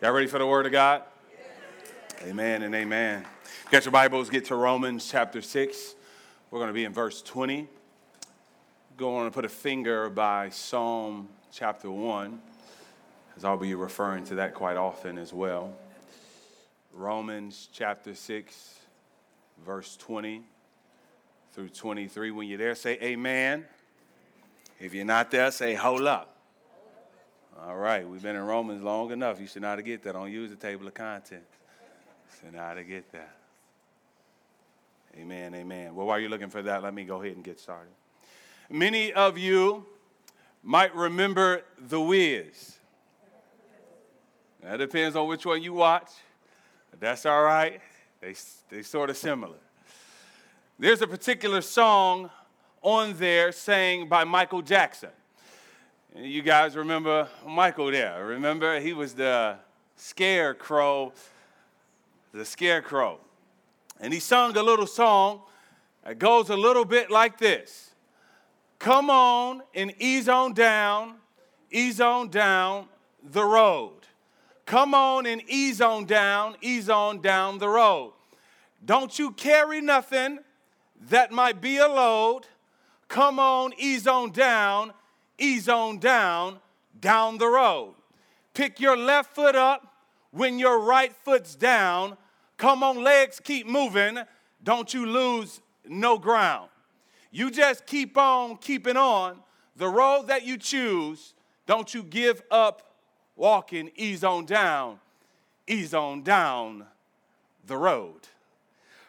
Y'all ready for the word of God? Amen and amen. Get your Bibles, get to Romans chapter 6. We're going to be in verse 20. Go on and put a finger by Psalm chapter 1, as I'll be referring to that quite often as well. Romans chapter 6, verse 20 through 23. When you're there, say amen. If you're not there, say hold up. All right, we've been in Romans long enough. You should know how to get that. Don't use the table of contents. You should know how to get that. Amen, amen. Well, while you're looking for that, let me go ahead and get started. Many of you might remember The Wiz. That depends on which one you watch. But that's all right. They, they sort of similar. There's a particular song on there sang by Michael Jackson. You guys remember Michael there. Remember, he was the scarecrow, the scarecrow. And he sung a little song that goes a little bit like this Come on and ease on down, ease on down the road. Come on and ease on down, ease on down the road. Don't you carry nothing that might be a load. Come on, ease on down, ease on down, down the road. Pick your left foot up when your right foot's down. Come on, legs, keep moving. Don't you lose no ground. You just keep on keeping on the road that you choose. Don't you give up walking, ease on down, ease on down the road.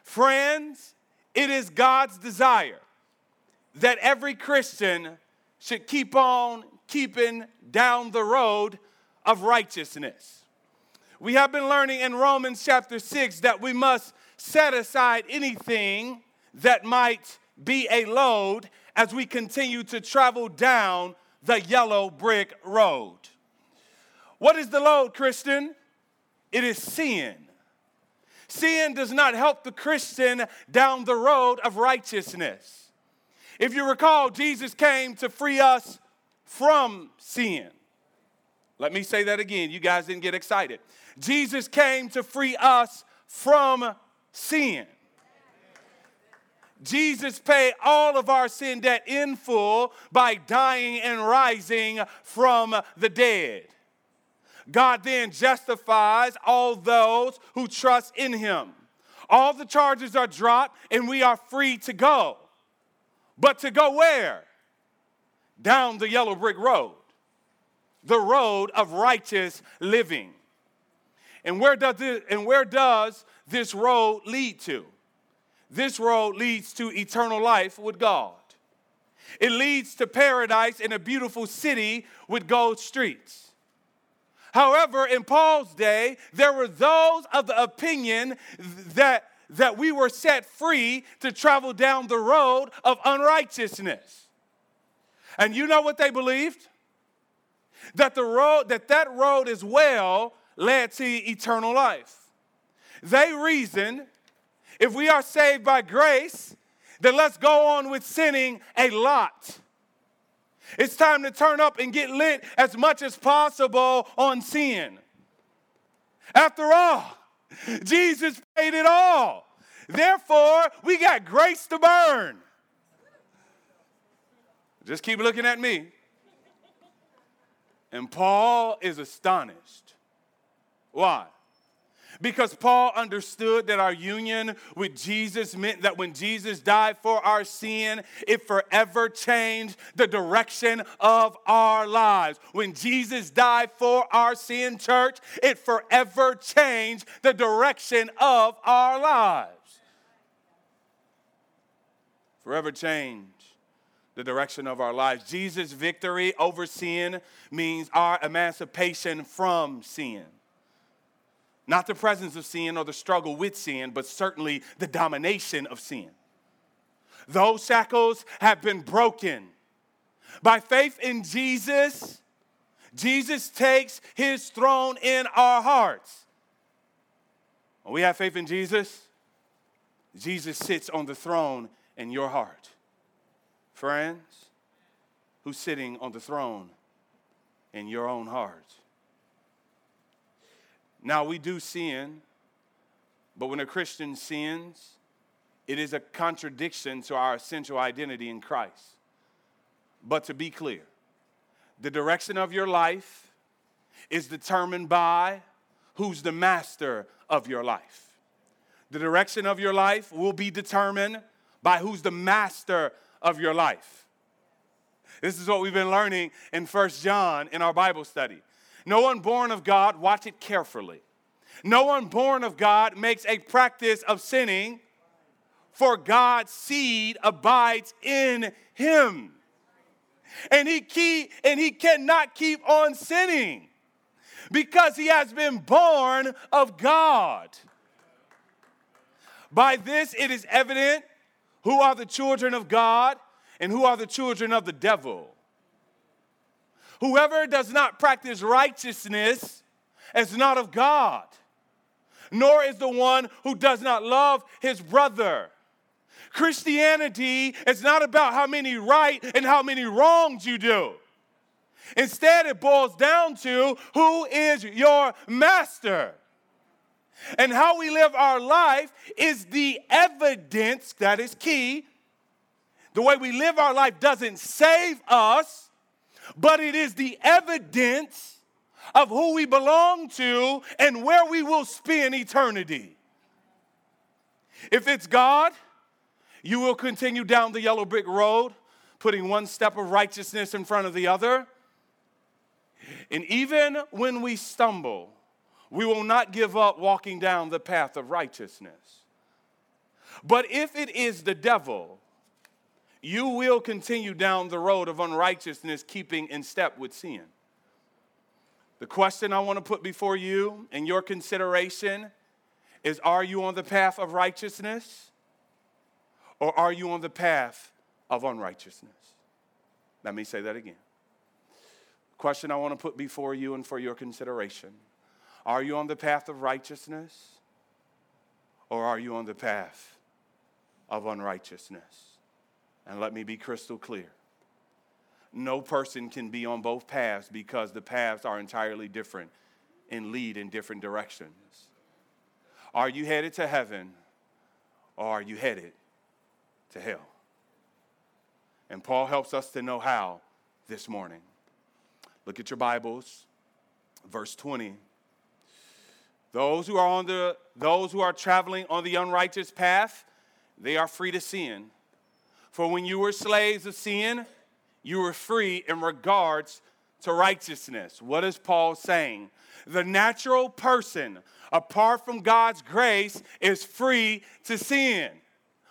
Friends, it is God's desire that every Christian should keep on keeping down the road of righteousness. We have been learning in Romans chapter 6 that we must set aside anything that might be a load as we continue to travel down the yellow brick road. What is the load, Christian? It is sin. Sin does not help the Christian down the road of righteousness. If you recall, Jesus came to free us from sin. Let me say that again. You guys didn't get excited. Jesus came to free us from sin. Jesus paid all of our sin debt in full by dying and rising from the dead. God then justifies all those who trust in him. All the charges are dropped and we are free to go. But to go where? Down the yellow brick road, the road of righteous living. And where does this, and where does this road lead to? This road leads to eternal life with God. It leads to paradise in a beautiful city with gold streets. However, in Paul's day, there were those of the opinion that that we were set free to travel down the road of unrighteousness. And you know what they believed? That the road, that that road as well led to eternal life. They reasoned if we are saved by grace, then let's go on with sinning a lot. It's time to turn up and get lit as much as possible on sin. After all, Jesus paid it all. Therefore, we got grace to burn. Just keep looking at me. And Paul is astonished. Why? Because Paul understood that our union with Jesus meant that when Jesus died for our sin, it forever changed the direction of our lives. When Jesus died for our sin, church, it forever changed the direction of our lives. Forever change the direction of our lives. Jesus' victory over sin means our emancipation from sin. Not the presence of sin or the struggle with sin, but certainly the domination of sin. Those shackles have been broken. By faith in Jesus, Jesus takes his throne in our hearts. When we have faith in Jesus, Jesus sits on the throne in your heart. Friends, who's sitting on the throne in your own heart? Now, we do sin, but when a Christian sins, it is a contradiction to our essential identity in Christ. But to be clear, the direction of your life is determined by who's the master of your life. The direction of your life will be determined by who's the master of your life. This is what we've been learning in First John in our Bible study. No one born of God, watch it carefully. No one born of God makes a practice of sinning, for God's seed abides in him. And he keep, and he cannot keep on sinning because he has been born of God. By this it is evident who are the children of God and who are the children of the devil. Whoever does not practice righteousness is not of God, nor is the one who does not love his brother. Christianity is not about how many right and how many wrongs you do. Instead, it boils down to who is your master. And how we live our life is the evidence that is key. The way we live our life doesn't save us, but it is the evidence of who we belong to and where we will spend eternity. If it's God, you will continue down the yellow brick road, putting one step of righteousness in front of the other. And even when we stumble, we will not give up walking down the path of righteousness. But if it is the devil, you will continue down the road of unrighteousness, keeping in step with sin. The question I want to put before you and your consideration is Are you on the path of righteousness or are you on the path of unrighteousness? Let me say that again. Question I want to put before you and for your consideration Are you on the path of righteousness or are you on the path of unrighteousness? And let me be crystal clear no person can be on both paths because the paths are entirely different and lead in different directions. Are you headed to heaven or are you headed to hell? And Paul helps us to know how this morning. Look at your Bibles, verse 20. Those who are on the those who are traveling on the unrighteous path, they are free to sin. For when you were slaves of sin, you were free in regards to righteousness. What is Paul saying? The natural person, apart from God's grace, is free to sin.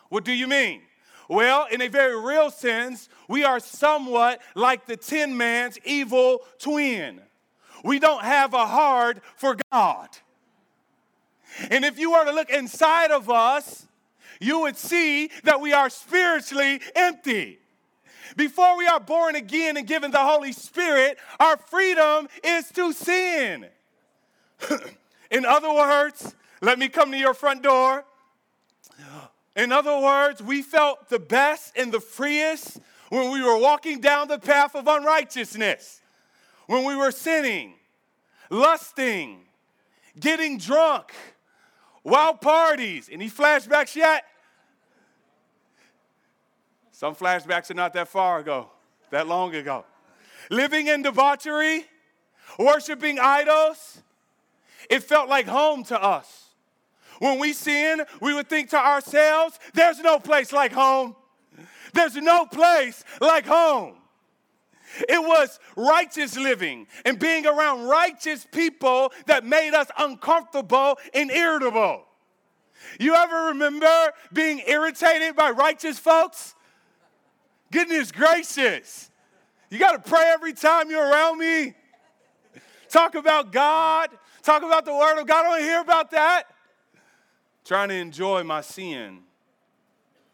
What do you mean? Well, in a very real sense, we are somewhat like the tin man's evil twin. We don't have a heart for God. And if you were to look inside of us, you would see that we are spiritually empty. Before we are born again and given the Holy Spirit, our freedom is to sin. In other words, let me come to your front door. In other words, we felt the best and the freest when we were walking down the path of unrighteousness, when we were sinning, lusting, getting drunk, wild parties. Any flashbacks yet? Some flashbacks are not that far ago, that long ago. Living in debauchery, worshiping idols, it felt like home to us. When we sin, we would think to ourselves, there's no place like home. There's no place like home. It was righteous living and being around righteous people that made us uncomfortable and irritable. You ever remember being irritated by righteous folks? Goodness gracious. You got to pray every time you're around me. Talk about God. Talk about the Word of God. I to hear about that. Trying to enjoy my sin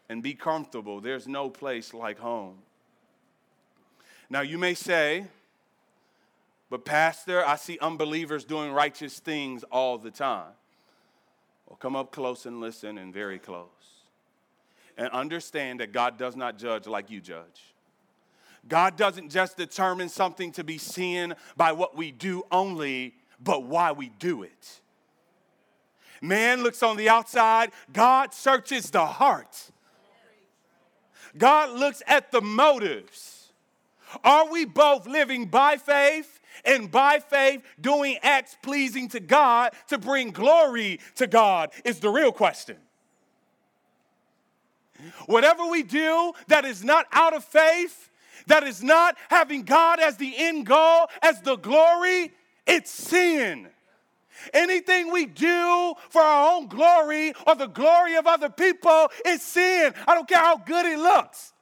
and be comfortable. There's no place like home. Now, you may say, but Pastor, I see unbelievers doing righteous things all the time. Well, come up close and listen, and very close and understand that God does not judge like you judge. God doesn't just determine something to be sin by what we do only, but why we do it. Man looks on the outside, God searches the heart. God looks at the motives. Are we both living by faith and by faith doing acts pleasing to God to bring glory to God? Is the real question. Whatever we do that is not out of faith, that is not having God as the end goal, as the glory, it's sin. Anything we do for our own glory or the glory of other people is sin. I don't care how good it looks.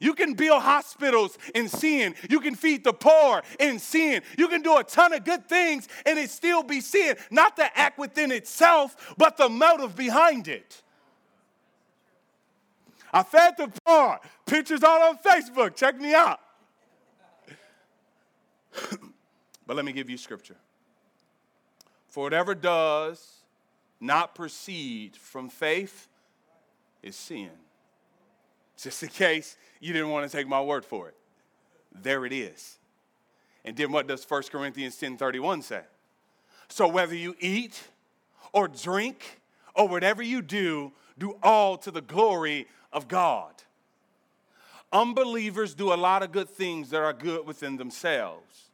You can build hospitals in sin. You can feed the poor in sin. You can do a ton of good things and it still be sin. Not the act within itself, but the motive behind it. I fed the poor. Pictures all on Facebook. Check me out. but let me give you scripture. For whatever does not proceed from faith is sin. Just in case you didn't want to take my word for it. There it is. And then what does 1 Corinthians 10:31 say? So whether you eat or drink or whatever you do, do all to the glory of God. Unbelievers do a lot of good things that are good within themselves.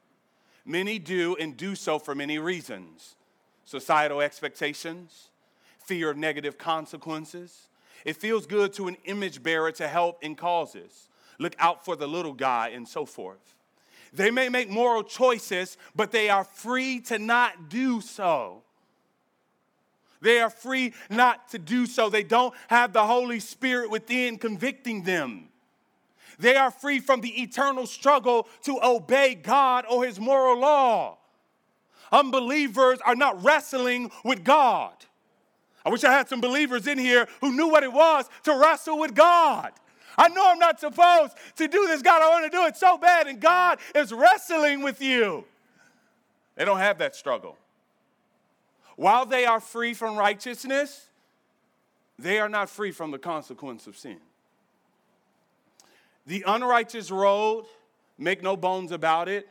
Many do and do so for many reasons societal expectations, fear of negative consequences. It feels good to an image bearer to help in causes, look out for the little guy, and so forth. They may make moral choices, but they are free to not do so. They are free not to do so. They don't have the Holy Spirit within convicting them. They are free from the eternal struggle to obey God or His moral law. Unbelievers are not wrestling with God. I wish I had some believers in here who knew what it was to wrestle with God. I know I'm not supposed to do this, God. I want to do it so bad, and God is wrestling with you. They don't have that struggle. While they are free from righteousness, they are not free from the consequence of sin. The unrighteous road, make no bones about it,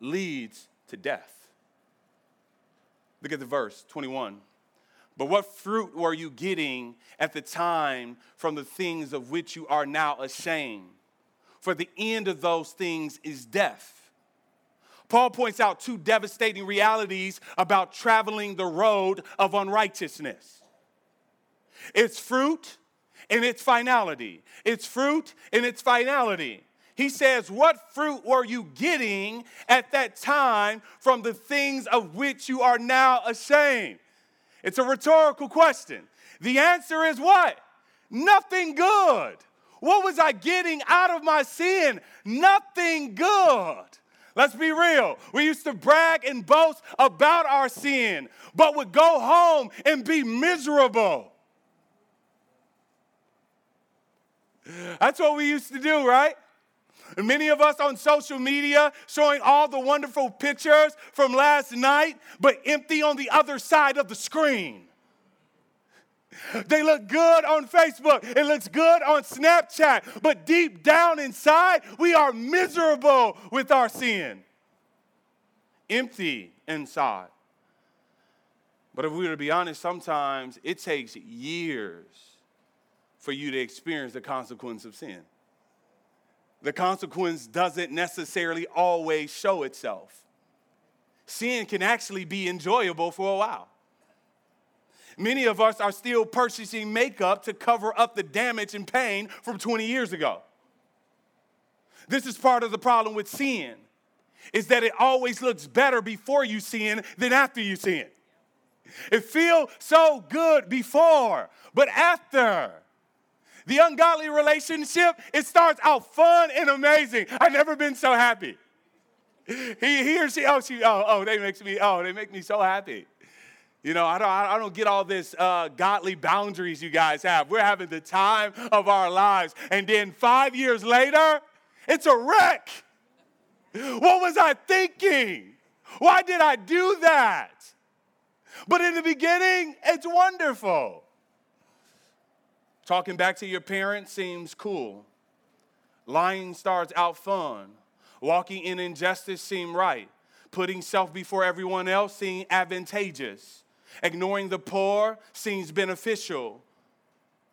leads to death. Look at the verse 21. But what fruit were you getting at the time from the things of which you are now ashamed? For the end of those things is death. Paul points out two devastating realities about traveling the road of unrighteousness it's fruit and its finality. It's fruit and its finality. He says, What fruit were you getting at that time from the things of which you are now ashamed? It's a rhetorical question. The answer is what? Nothing good. What was I getting out of my sin? Nothing good. Let's be real. We used to brag and boast about our sin, but would go home and be miserable. That's what we used to do, right? Many of us on social media showing all the wonderful pictures from last night, but empty on the other side of the screen. They look good on Facebook, it looks good on Snapchat, but deep down inside, we are miserable with our sin. Empty inside. But if we were to be honest, sometimes it takes years for you to experience the consequence of sin the consequence doesn't necessarily always show itself. Sin can actually be enjoyable for a while. Many of us are still purchasing makeup to cover up the damage and pain from 20 years ago. This is part of the problem with sin is that it always looks better before you sin than after you sin. It feels so good before, but after the ungodly relationship, it starts out fun and amazing. I've never been so happy. He, he or she, oh, she, oh, oh, they makes me, oh, they make me so happy. You know, I don't, I don't get all this uh, godly boundaries you guys have. We're having the time of our lives. And then five years later, it's a wreck. What was I thinking? Why did I do that? But in the beginning, it's wonderful. Talking back to your parents seems cool. Lying starts out fun. Walking in injustice seems right. Putting self before everyone else seems advantageous. Ignoring the poor seems beneficial,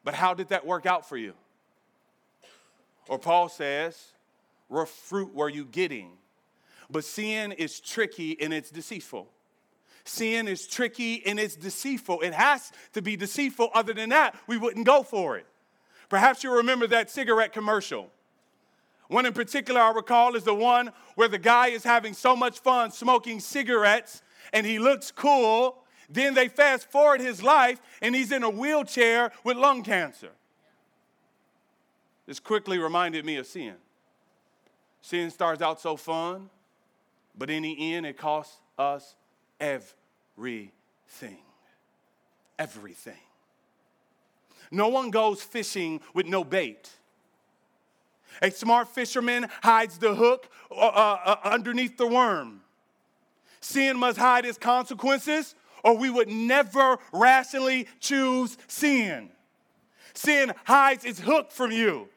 but how did that work out for you? Or Paul says, what fruit were you getting? But sin is tricky and it's deceitful. Sin is tricky and it's deceitful. It has to be deceitful. Other than that, we wouldn't go for it. Perhaps you remember that cigarette commercial. One in particular I recall is the one where the guy is having so much fun smoking cigarettes and he looks cool. Then they fast forward his life and he's in a wheelchair with lung cancer. This quickly reminded me of sin. Sin starts out so fun, but in the end, it costs us everything. Everything. No one goes fishing with no bait. A smart fisherman hides the hook uh, uh, uh, underneath the worm. Sin must hide its consequences, or we would never rationally choose sin. Sin hides its hook from you.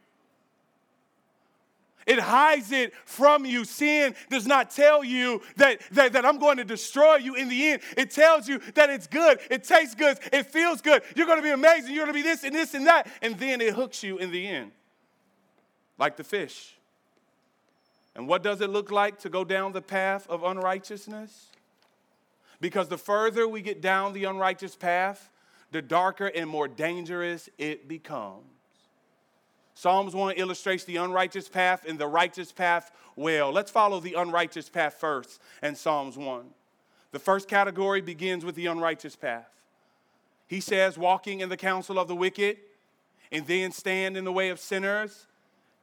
It hides it from you. Sin does not tell you that, that, that I'm going to destroy you in the end. It tells you that it's good, it tastes good, it feels good. You're going to be amazing, you're going to be this and this and that. And then it hooks you in the end, like the fish. And what does it look like to go down the path of unrighteousness? Because the further we get down the unrighteous path, the darker and more dangerous it becomes. Psalms 1 illustrates the unrighteous path and the righteous path well. Let's follow the unrighteous path first in Psalms 1. The first category begins with the unrighteous path. He says, walking in the counsel of the wicked, and then stand in the way of sinners,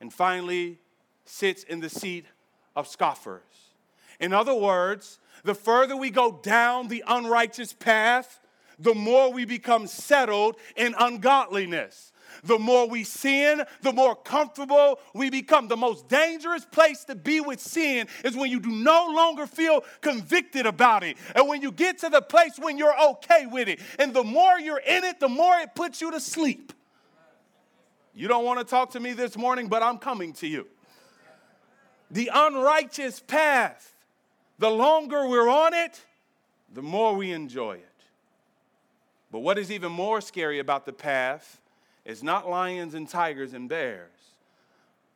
and finally sits in the seat of scoffers. In other words, the further we go down the unrighteous path, the more we become settled in ungodliness. The more we sin, the more comfortable we become. The most dangerous place to be with sin is when you do no longer feel convicted about it. And when you get to the place when you're okay with it. And the more you're in it, the more it puts you to sleep. You don't want to talk to me this morning, but I'm coming to you. The unrighteous path, the longer we're on it, the more we enjoy it. But what is even more scary about the path is not lions and tigers and bears,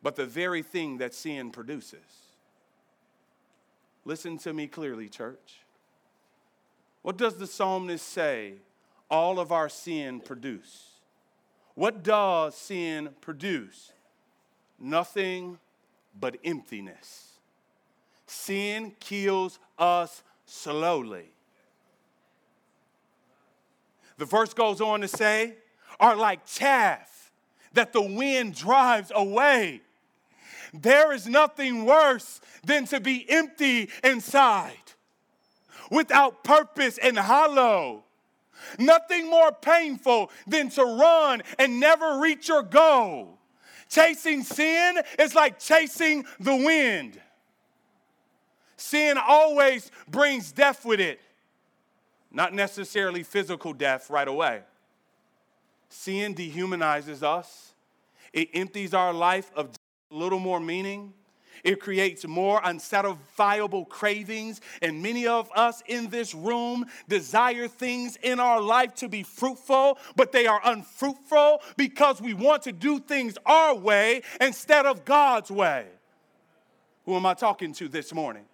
but the very thing that sin produces. Listen to me clearly, church. What does the psalmist say all of our sin produce? What does sin produce? Nothing but emptiness. Sin kills us slowly. The verse goes on to say, are like chaff that the wind drives away. There is nothing worse than to be empty inside, without purpose and hollow. Nothing more painful than to run and never reach your goal. Chasing sin is like chasing the wind. Sin always brings death with it, not necessarily physical death right away. Sin dehumanizes us, it empties our life of a little more meaning. It creates more unsatisfiable cravings, and many of us in this room desire things in our life to be fruitful, but they are unfruitful because we want to do things our way instead of God's way. Who am I talking to this morning?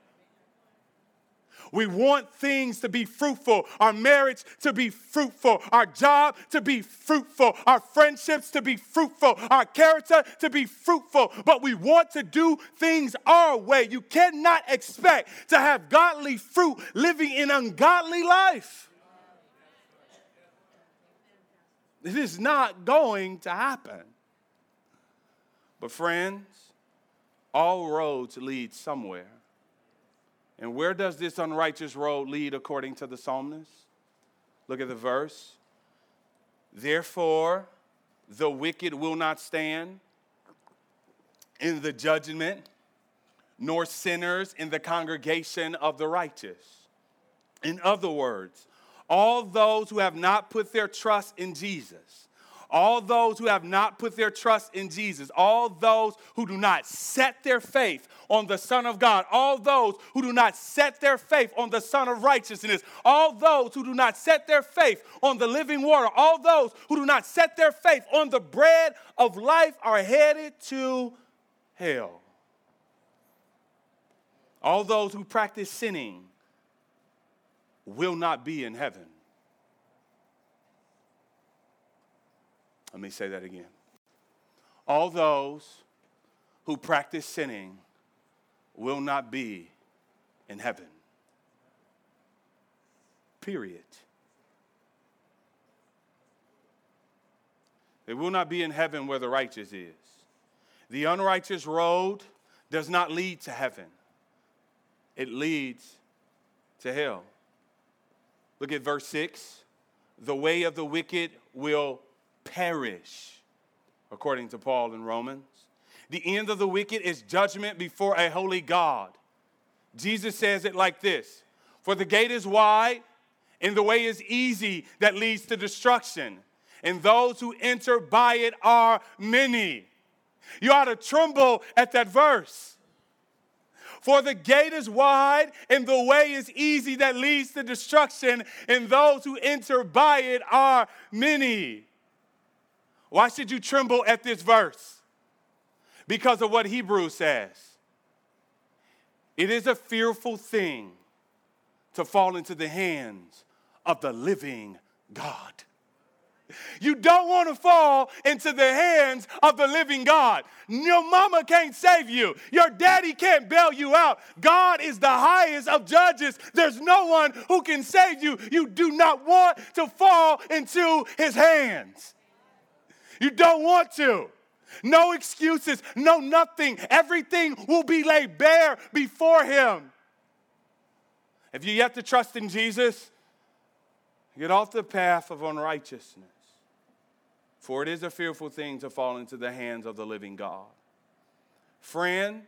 We want things to be fruitful, our marriage to be fruitful, our job to be fruitful, our friendships to be fruitful, our character to be fruitful, but we want to do things our way. You cannot expect to have godly fruit living in ungodly life. It is not going to happen. But, friends, all roads lead somewhere. And where does this unrighteous road lead according to the psalmist? Look at the verse. Therefore, the wicked will not stand in the judgment, nor sinners in the congregation of the righteous. In other words, all those who have not put their trust in Jesus, all those who have not put their trust in Jesus, all those who do not set their faith on the Son of God, all those who do not set their faith on the Son of Righteousness, all those who do not set their faith on the living water, all those who do not set their faith on the bread of life are headed to hell. All those who practice sinning will not be in heaven. Let me say that again. All those who practice sinning will not be in heaven. Period. They will not be in heaven where the righteous is. The unrighteous road does not lead to heaven, it leads to hell. Look at verse 6. The way of the wicked will perish, according to Paul in Romans. The end of the wicked is judgment before a holy God. Jesus says it like this For the gate is wide, and the way is easy that leads to destruction, and those who enter by it are many. You ought to tremble at that verse. For the gate is wide and the way is easy that leads to destruction, and those who enter by it are many. Why should you tremble at this verse? Because of what Hebrews says. It is a fearful thing to fall into the hands of the living God. You don't want to fall into the hands of the living God. Your mama can't save you. Your daddy can't bail you out. God is the highest of judges. There's no one who can save you. You do not want to fall into his hands. You don't want to. No excuses, no nothing. Everything will be laid bare before Him. If you yet to trust in Jesus, get off the path of unrighteousness. For it is a fearful thing to fall into the hands of the living God. Friends,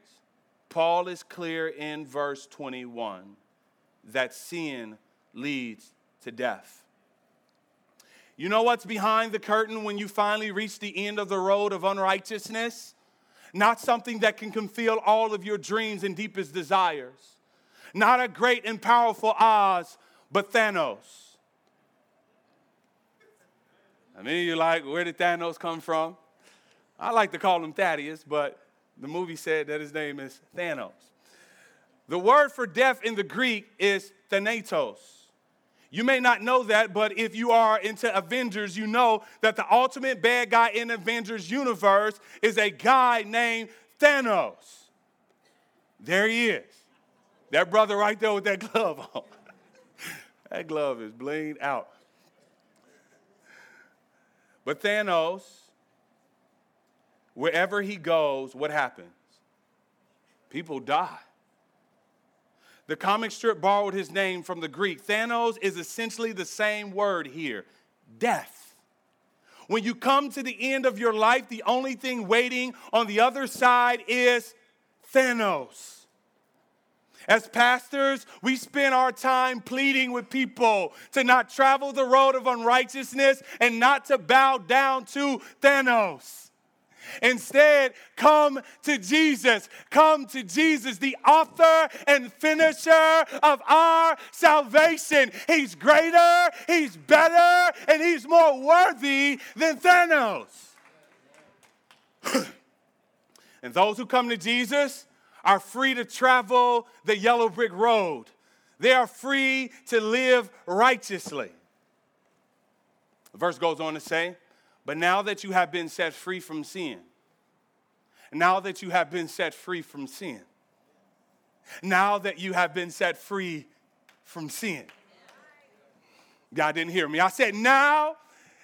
Paul is clear in verse 21 that sin leads to death. You know what's behind the curtain when you finally reach the end of the road of unrighteousness? Not something that can fulfill all of your dreams and deepest desires. Not a great and powerful Oz, but Thanos. I mean, you're like, where did Thanos come from? I like to call him Thaddeus, but the movie said that his name is Thanos. The word for death in the Greek is thanatos. You may not know that, but if you are into Avengers, you know that the ultimate bad guy in Avengers universe is a guy named Thanos. There he is. That brother right there with that glove on. that glove is blinged out. But Thanos, wherever he goes, what happens? People die. The comic strip borrowed his name from the Greek. Thanos is essentially the same word here death. When you come to the end of your life, the only thing waiting on the other side is Thanos. As pastors, we spend our time pleading with people to not travel the road of unrighteousness and not to bow down to Thanos. Instead, come to Jesus. Come to Jesus, the author and finisher of our salvation. He's greater, He's better, and He's more worthy than Thanos. and those who come to Jesus are free to travel the yellow brick road, they are free to live righteously. The verse goes on to say, but now that you have been set free from sin, now that you have been set free from sin, now that you have been set free from sin. God didn't hear me. I said, now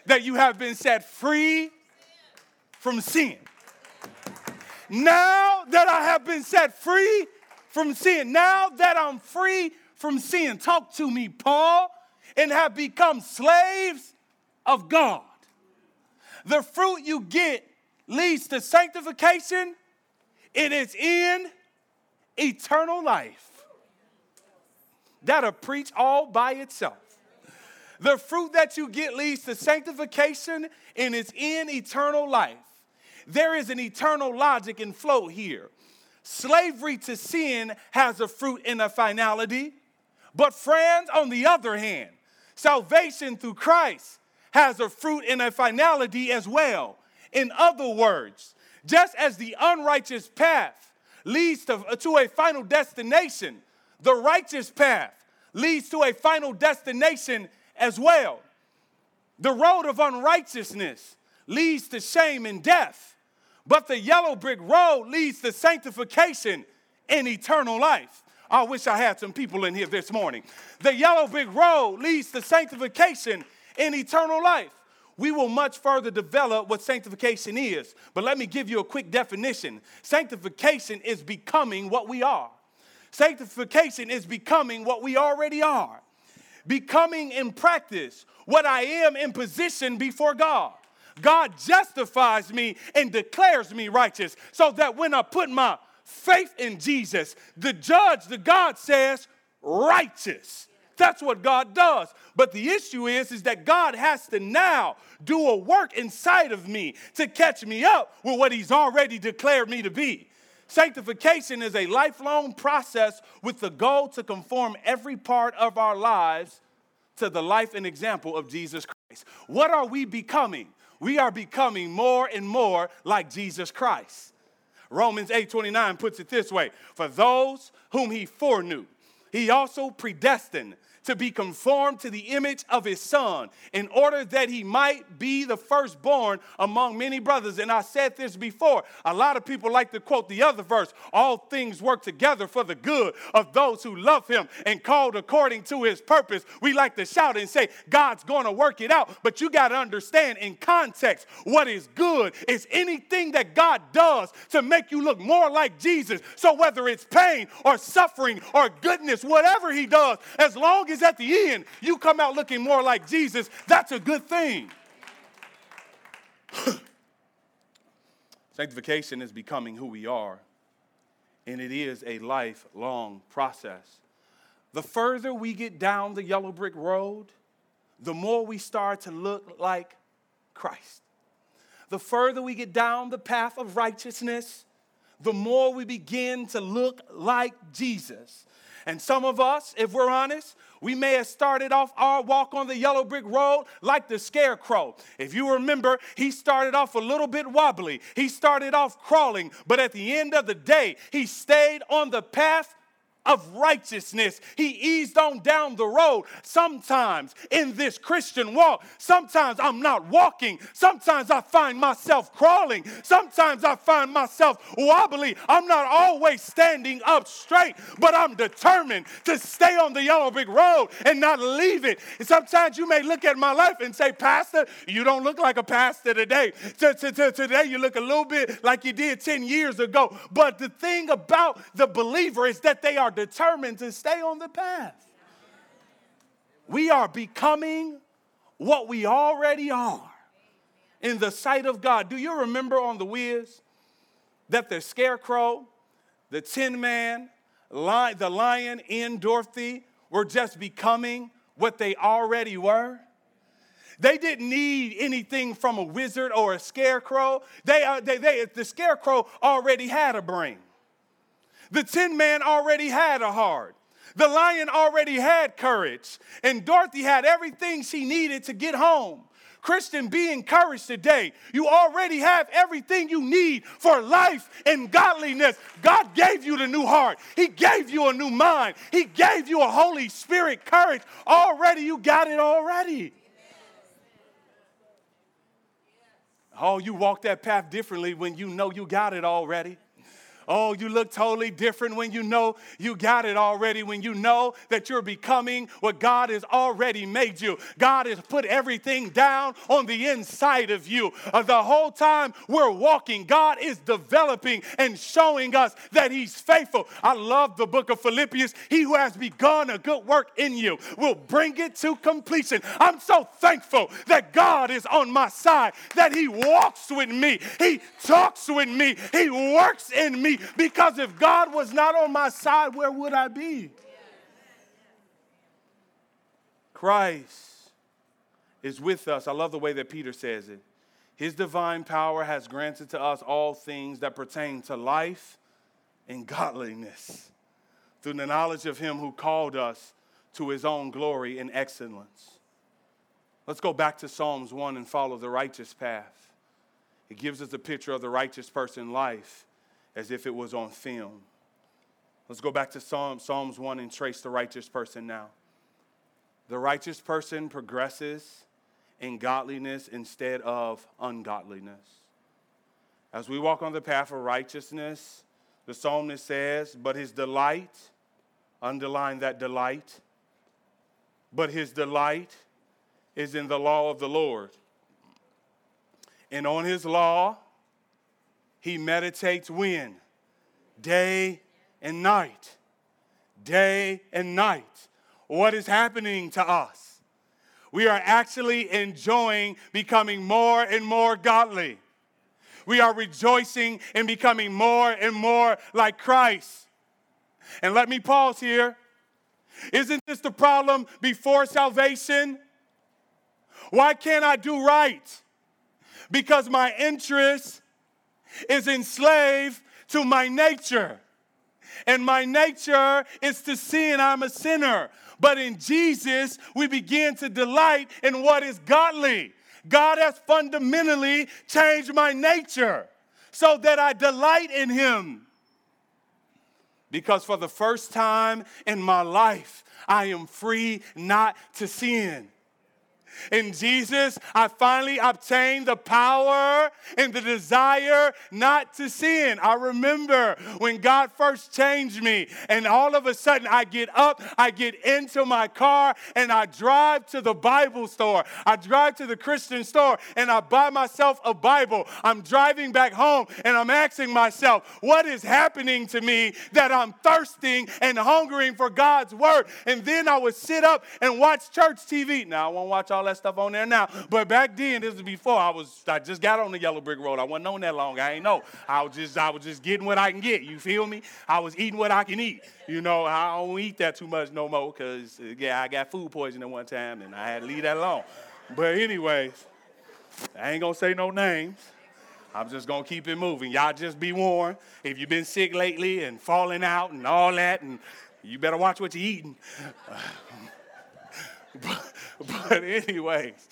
that you have been set free from sin. Now that I have been set free from sin, now that I'm free from sin, talk to me, Paul, and have become slaves of God the fruit you get leads to sanctification, and it is in eternal life. That'll preach all by itself. The fruit that you get leads to sanctification and it's in eternal life. There is an eternal logic and flow here. Slavery to sin has a fruit and a finality. But, friends, on the other hand, salvation through Christ has a fruit and a finality as well. In other words, just as the unrighteous path leads to, to a final destination, the righteous path leads to a final destination as well. The road of unrighteousness leads to shame and death, but the yellow brick road leads to sanctification and eternal life. I wish I had some people in here this morning. The yellow brick road leads to sanctification and eternal life. We will much further develop what sanctification is, but let me give you a quick definition. Sanctification is becoming what we are. Sanctification is becoming what we already are. Becoming in practice what I am in position before God. God justifies me and declares me righteous so that when I put my faith in Jesus, the judge, the God says, righteous. That's what God does. But the issue is, is that God has to now do a work inside of me to catch me up with what He's already declared me to be. Sanctification is a lifelong process with the goal to conform every part of our lives to the life and example of Jesus Christ. What are we becoming? We are becoming more and more like Jesus Christ. Romans 8:29 puts it this way, for those whom he foreknew, he also predestined to be conformed to the image of his son, in order that he might be the firstborn among many brothers. And I said this before. A lot of people like to quote the other verse all things work together for the good of those who love him and called according to his purpose. We like to shout and say, God's going to work it out. But you got to understand in context, what is good is anything that God does to make you look more like Jesus. So whether it's pain or suffering or goodness, whatever he does, as long is at the end you come out looking more like Jesus, that's a good thing. Sanctification is becoming who we are, and it is a lifelong process. The further we get down the yellow brick road, the more we start to look like Christ. The further we get down the path of righteousness, the more we begin to look like Jesus. And some of us, if we're honest, we may have started off our walk on the yellow brick road like the scarecrow. If you remember, he started off a little bit wobbly. He started off crawling, but at the end of the day, he stayed on the path of righteousness. He eased on down the road. Sometimes in this Christian walk, sometimes I'm not walking. Sometimes I find myself crawling. Sometimes I find myself wobbly. I'm not always standing up straight, but I'm determined to stay on the yellow brick road and not leave it. And sometimes you may look at my life and say, Pastor, you don't look like a pastor today. Today you look a little bit like you did 10 years ago. But the thing about the believer is that they are are determined to stay on the path. We are becoming what we already are in the sight of God. Do you remember on the Wiz that the scarecrow, the tin man, the lion, and Dorothy were just becoming what they already were? They didn't need anything from a wizard or a scarecrow. They, uh, they, they, the scarecrow already had a brain. The tin man already had a heart. The lion already had courage. And Dorothy had everything she needed to get home. Christian, be encouraged today. You already have everything you need for life and godliness. God gave you the new heart, He gave you a new mind, He gave you a Holy Spirit courage. Already, you got it already. Oh, you walk that path differently when you know you got it already. Oh, you look totally different when you know you got it already, when you know that you're becoming what God has already made you. God has put everything down on the inside of you. Uh, the whole time we're walking, God is developing and showing us that He's faithful. I love the book of Philippians. He who has begun a good work in you will bring it to completion. I'm so thankful that God is on my side, that He walks with me, He talks with me, He works in me me because if God was not on my side, where would I be? Christ is with us. I love the way that Peter says it. His divine power has granted to us all things that pertain to life and godliness through the knowledge of him who called us to his own glory and excellence. Let's go back to Psalms 1 and follow the righteous path. It gives us a picture of the righteous person life as if it was on film. Let's go back to Psalm, Psalms 1 and trace the righteous person now. The righteous person progresses in godliness instead of ungodliness. As we walk on the path of righteousness, the psalmist says, But his delight, underline that delight, but his delight is in the law of the Lord. And on his law, he meditates when? Day and night. Day and night. What is happening to us? We are actually enjoying becoming more and more godly. We are rejoicing in becoming more and more like Christ. And let me pause here. Isn't this the problem before salvation? Why can't I do right? Because my interest is enslaved to my nature. And my nature is to sin. I'm a sinner. But in Jesus, we begin to delight in what is godly. God has fundamentally changed my nature so that I delight in Him. Because for the first time in my life, I am free not to sin. In Jesus, I finally obtained the power and the desire not to sin. I remember when God first changed me, and all of a sudden I get up, I get into my car, and I drive to the Bible store. I drive to the Christian store, and I buy myself a Bible. I'm driving back home, and I'm asking myself, what is happening to me that I'm thirsting and hungering for God's word? And then I would sit up and watch church TV. Now, I won't watch all that stuff on there now. But back then, this was before I was I just got on the yellow brick road. I wasn't on that long. I ain't know. I was just I was just getting what I can get. You feel me? I was eating what I can eat. You know, I don't eat that too much no more because yeah, I got food poisoning one time and I had to leave that alone. But anyways, I ain't gonna say no names. I'm just gonna keep it moving. Y'all just be warned. If you've been sick lately and falling out and all that, and you better watch what you're eating. but, but anyways,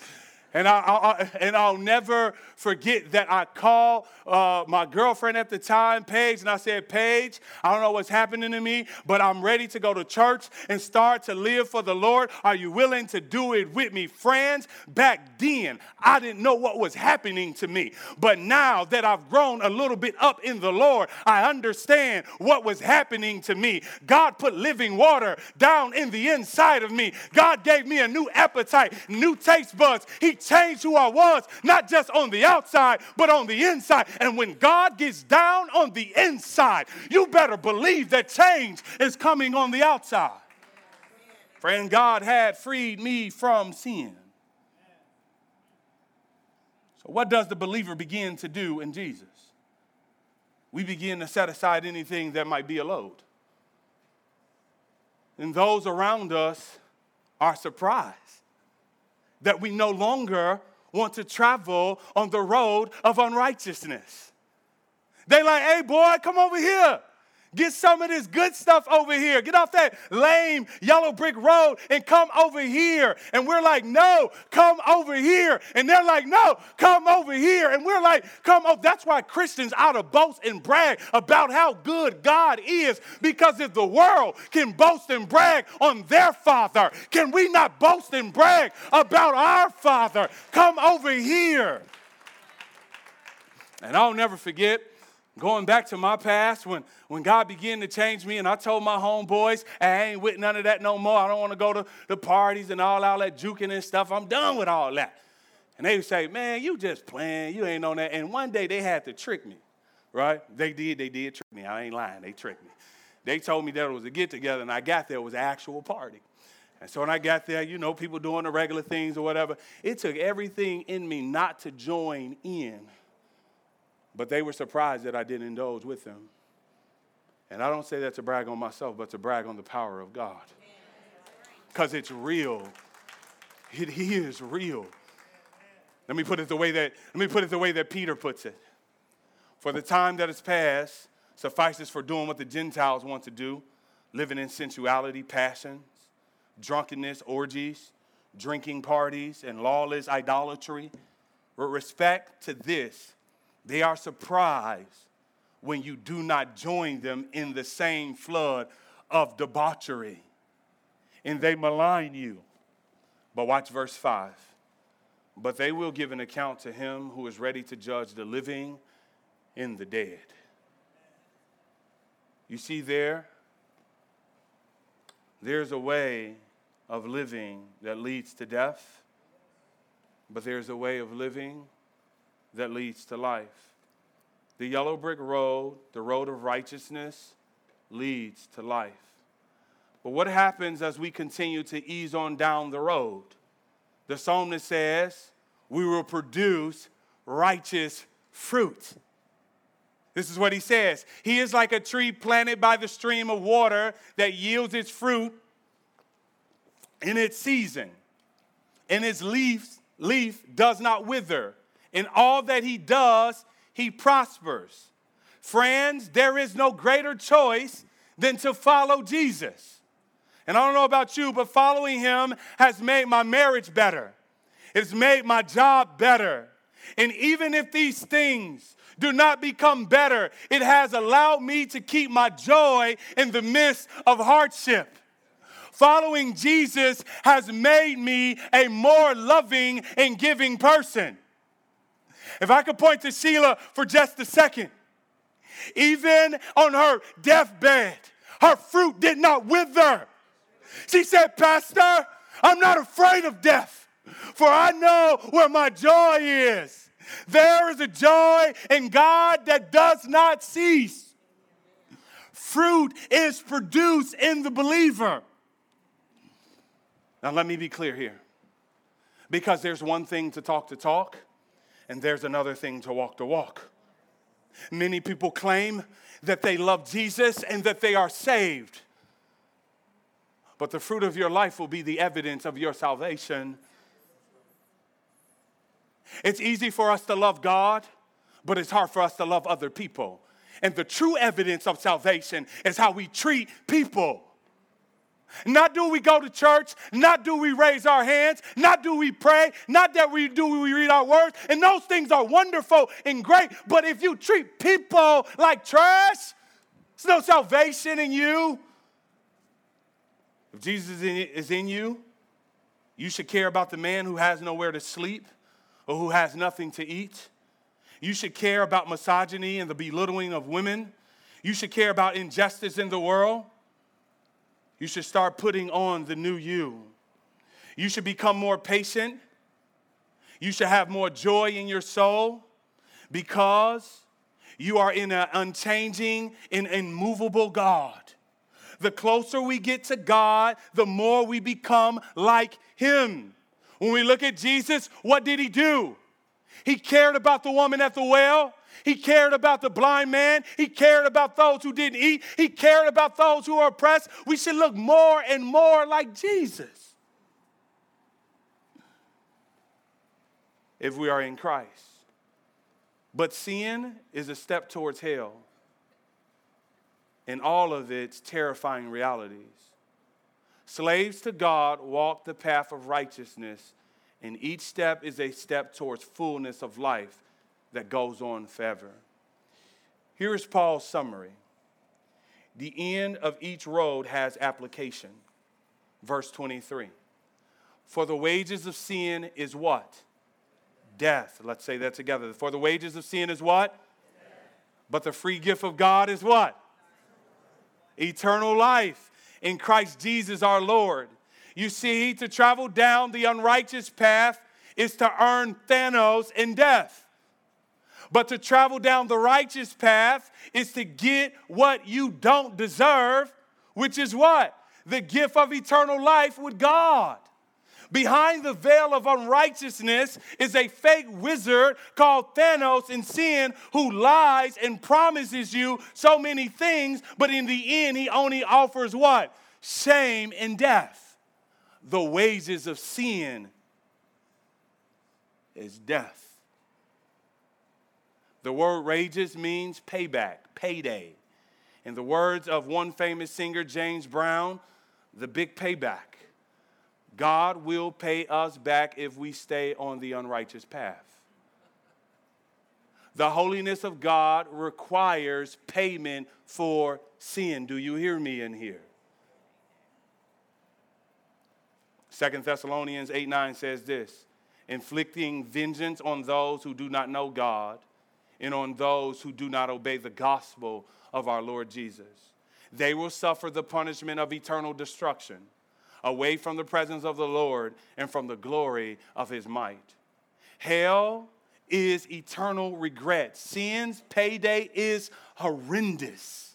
and, I, I, and I'll never forget that I called uh, my girlfriend at the time, Paige, and I said, Paige, I don't know what's happening to me, but I'm ready to go to church and start to live for the Lord. Are you willing to do it with me? Friends, back then, I didn't know what was happening to me. But now that I've grown a little bit up in the Lord, I understand what was happening to me. God put living water down in the inside of me. God gave me a new appetite, new taste buds. He changed who I was, not just on the outside, but on the inside. And when God gets down on the inside, you better believe that change is coming on the outside. Friend, God had freed me from sin. So, what does the believer begin to do in Jesus? We begin to set aside anything that might be a load. And those around us are surprised that we no longer want to travel on the road of unrighteousness. They like, hey boy, come over here. Get some of this good stuff over here. Get off that lame yellow brick road and come over here. And we're like, no, come over here. And they're like, no, come over here. And we're like, come over. That's why Christians ought to boast and brag about how good God is. Because if the world can boast and brag on their Father, can we not boast and brag about our Father? Come over here. And I'll never forget Going back to my past when, when God began to change me, and I told my homeboys, I ain't with none of that no more. I don't want to go to the parties and all, all that juking and stuff. I'm done with all that. And they would say, Man, you just playing. You ain't on that. And one day they had to trick me, right? They did, they did trick me. I ain't lying. They tricked me. They told me that it was a get together, and I got there, it was an actual party. And so when I got there, you know, people doing the regular things or whatever, it took everything in me not to join in but they were surprised that I didn't indulge with them. And I don't say that to brag on myself, but to brag on the power of God. Because it's real. It is real. Let me put it the way that, let me put it the way that Peter puts it. For the time that has passed suffices for doing what the Gentiles want to do, living in sensuality, passions, drunkenness, orgies, drinking parties, and lawless idolatry. With respect to this, they are surprised when you do not join them in the same flood of debauchery. And they malign you. But watch verse 5. But they will give an account to him who is ready to judge the living and the dead. You see, there, there's a way of living that leads to death, but there's a way of living that leads to life. The yellow brick road, the road of righteousness, leads to life. But what happens as we continue to ease on down the road? The psalmist says, We will produce righteous fruit. This is what he says. He is like a tree planted by the stream of water that yields its fruit in its season, and its leaf, leaf does not wither. In all that he does, he prospers. Friends, there is no greater choice than to follow Jesus. And I don't know about you, but following him has made my marriage better. It's made my job better. And even if these things do not become better, it has allowed me to keep my joy in the midst of hardship. Following Jesus has made me a more loving and giving person. If I could point to Sheila for just a second, even on her deathbed, her fruit did not wither. She said, Pastor, I'm not afraid of death, for I know where my joy is. There is a joy in God that does not cease. Fruit is produced in the believer. Now, let me be clear here. Because there's one thing to talk to talk, and there's another thing to walk the walk. Many people claim that they love Jesus and that they are saved. But the fruit of your life will be the evidence of your salvation. It's easy for us to love God, but it's hard for us to love other people. And the true evidence of salvation is how we treat people. Not do we go to church, not do we raise our hands, not do we pray, not that we do we read our words, and those things are wonderful and great. But if you treat people like trash, there's no salvation in you. If Jesus is in you, you should care about the man who has nowhere to sleep or who has nothing to eat. You should care about misogyny and the belittling of women. You should care about injustice in the world. You should start putting on the new you. You should become more patient. You should have more joy in your soul because you are in an unchanging and immovable God. The closer we get to God, the more we become like Him. When we look at Jesus, what did He do? He cared about the woman at the well. He cared about the blind man. He cared about those who didn't eat. He cared about those who are oppressed. We should look more and more like Jesus if we are in Christ. But sin is a step towards hell and all of its terrifying realities. Slaves to God walk the path of righteousness, and each step is a step towards fullness of life that goes on forever. Here is Paul's summary the end of each road has application. Verse 23. For the wages of sin is what? Death. Let's say that together. For the wages of sin is what? But the free gift of God is what? Eternal life in Christ Jesus our Lord. You see, to travel down the unrighteous path is to earn Thanos in death. But to travel down the righteous path is to get what you don't deserve, which is what? The gift of eternal life with God. Behind the veil of unrighteousness is a fake wizard called Thanos in sin who lies and promises you so many things, but in the end, he only offers what? Shame and death. The wages of sin is death. The word rages means payback, payday. In the words of one famous singer, James Brown, the big payback. God will pay us back if we stay on the unrighteous path. The holiness of God requires payment for sin. Do you hear me in here? Second Thessalonians 8 9 says this inflicting vengeance on those who do not know God and on those who do not obey the gospel of our Lord Jesus. They will suffer the punishment of eternal destruction away from the presence of the Lord and from the glory of his might. Hell is eternal regret. Sin's payday is horrendous.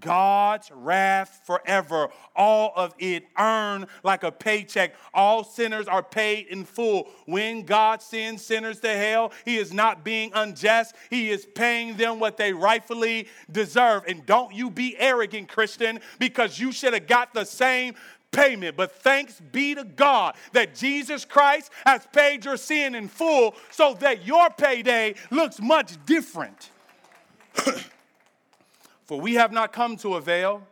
God's wrath forever, all of it earned like a paycheck. All sinners are paid in full. When God sends sinners to hell, He is not being unjust, He is paying them what they rightfully deserve. And don't you be arrogant, Christian, because you should have got the same payment. But thanks be to God that Jesus Christ has paid your sin in full so that your payday looks much different. For we have not come to a veil,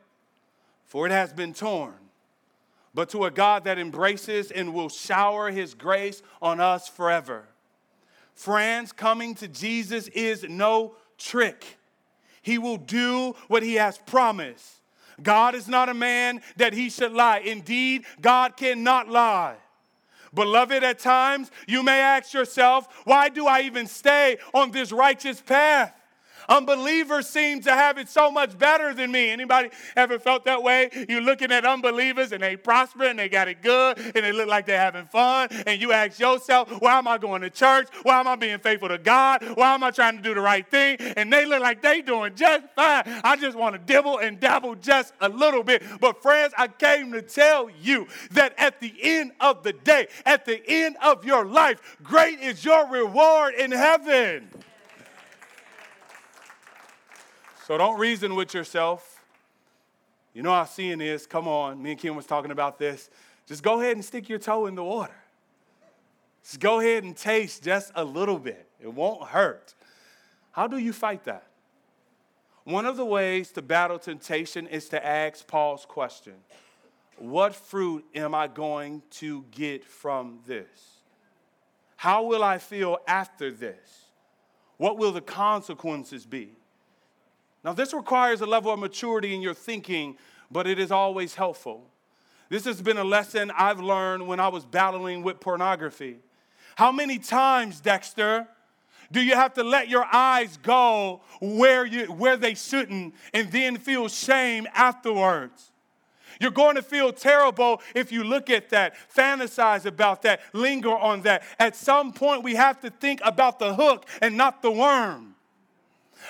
for it has been torn, but to a God that embraces and will shower his grace on us forever. Friends, coming to Jesus is no trick. He will do what he has promised. God is not a man that he should lie. Indeed, God cannot lie. Beloved, at times you may ask yourself, why do I even stay on this righteous path? Unbelievers seem to have it so much better than me. Anybody ever felt that way? You're looking at unbelievers and they prosper and they got it good and they look like they're having fun. And you ask yourself, why am I going to church? Why am I being faithful to God? Why am I trying to do the right thing? And they look like they doing just fine. I just want to dibble and dabble just a little bit. But friends, I came to tell you that at the end of the day, at the end of your life, great is your reward in heaven. So don't reason with yourself. You know how seeing is. Come on. Me and Kim was talking about this. Just go ahead and stick your toe in the water. Just go ahead and taste just a little bit. It won't hurt. How do you fight that? One of the ways to battle temptation is to ask Paul's question What fruit am I going to get from this? How will I feel after this? What will the consequences be? Now, this requires a level of maturity in your thinking, but it is always helpful. This has been a lesson I've learned when I was battling with pornography. How many times, Dexter, do you have to let your eyes go where, you, where they shouldn't and then feel shame afterwards? You're going to feel terrible if you look at that, fantasize about that, linger on that. At some point, we have to think about the hook and not the worm.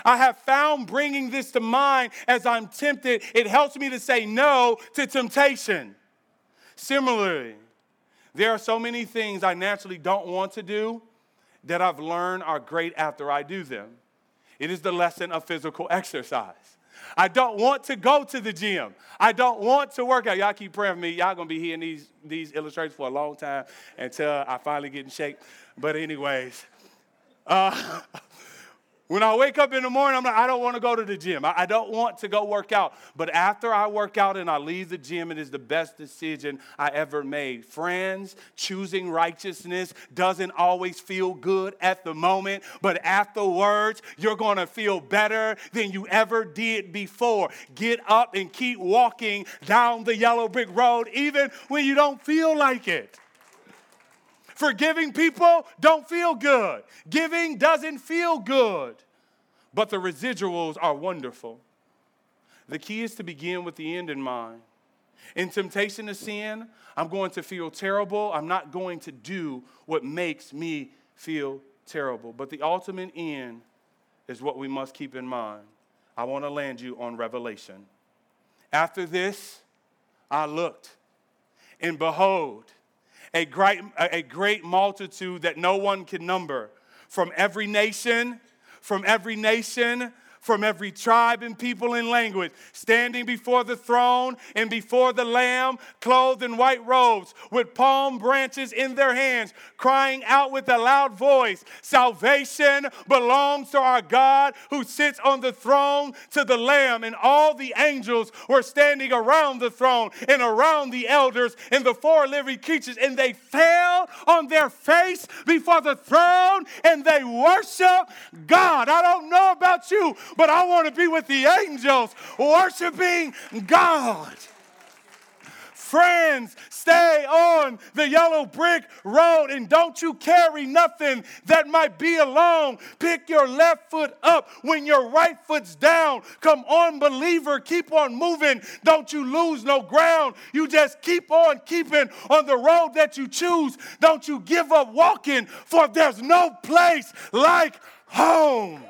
I have found bringing this to mind as I'm tempted, it helps me to say no to temptation. Similarly, there are so many things I naturally don't want to do that I've learned are great after I do them. It is the lesson of physical exercise. I don't want to go to the gym. I don't want to work out. Y'all keep praying for me. Y'all gonna be hearing these, these illustrations for a long time until I finally get in shape. But anyways, uh, When I wake up in the morning, I'm like, I don't want to go to the gym. I, don't want to go work out. But after I work out and I leave the gym, it is the best decision I ever made. Friends, choosing righteousness doesn't always feel good at the moment, but afterwards, you're going to feel better than you ever did before. Get up and keep walking down the yellow brick road, even when you don't feel like it. Forgiving people don't feel good. Giving doesn't feel good. But the residuals are wonderful. The key is to begin with the end in mind. In temptation to sin, I'm going to feel terrible. I'm not going to do what makes me feel terrible. But the ultimate end is what we must keep in mind. I want to land you on Revelation. After this, I looked, and behold, a great, a great multitude that no one can number. From every nation, from every nation, from every tribe and people and language, standing before the throne and before the Lamb, clothed in white robes, with palm branches in their hands, crying out with a loud voice Salvation belongs to our God who sits on the throne, to the Lamb. And all the angels were standing around the throne and around the elders and the four living creatures, and they fell on their face before the throne and they worship God. I don't know about you, but I want to be with the angels worshiping God. Friends, stay on the yellow brick road and don't you carry nothing that might be alone. Pick your left foot up when your right foot's down. Come on, believer, keep on moving. Don't you lose no ground. You just keep on keeping on the road that you choose. Don't you give up walking, for there's no place like home.